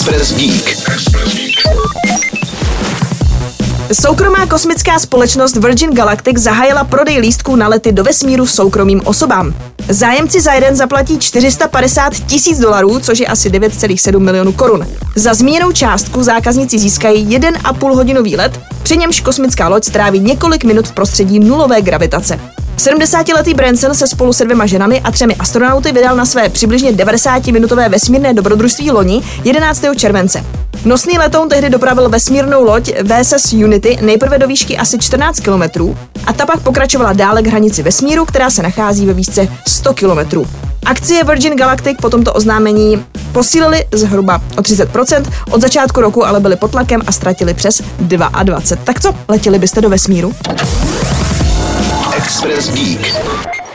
Express Geek. Soukromá kosmická společnost Virgin Galactic zahájila prodej lístků na lety do vesmíru soukromým osobám. Zájemci za jeden zaplatí 450 tisíc dolarů, což je asi 9,7 milionů korun. Za zmíněnou částku zákazníci získají 1,5 hodinový let, při němž kosmická loď stráví několik minut v prostředí nulové gravitace. 70-letý Branson se spolu se dvěma ženami a třemi astronauty vydal na své přibližně 90-minutové vesmírné dobrodružství loni 11. července. Nosný letoun tehdy dopravil vesmírnou loď VSS Unity nejprve do výšky asi 14 km a ta pak pokračovala dále k hranici vesmíru, která se nachází ve výšce 100 km. Akcie Virgin Galactic po tomto oznámení posílili zhruba o 30%, od začátku roku ale byli pod tlakem a ztratili přes 22. Tak co, letěli byste do vesmíru? Express Geek.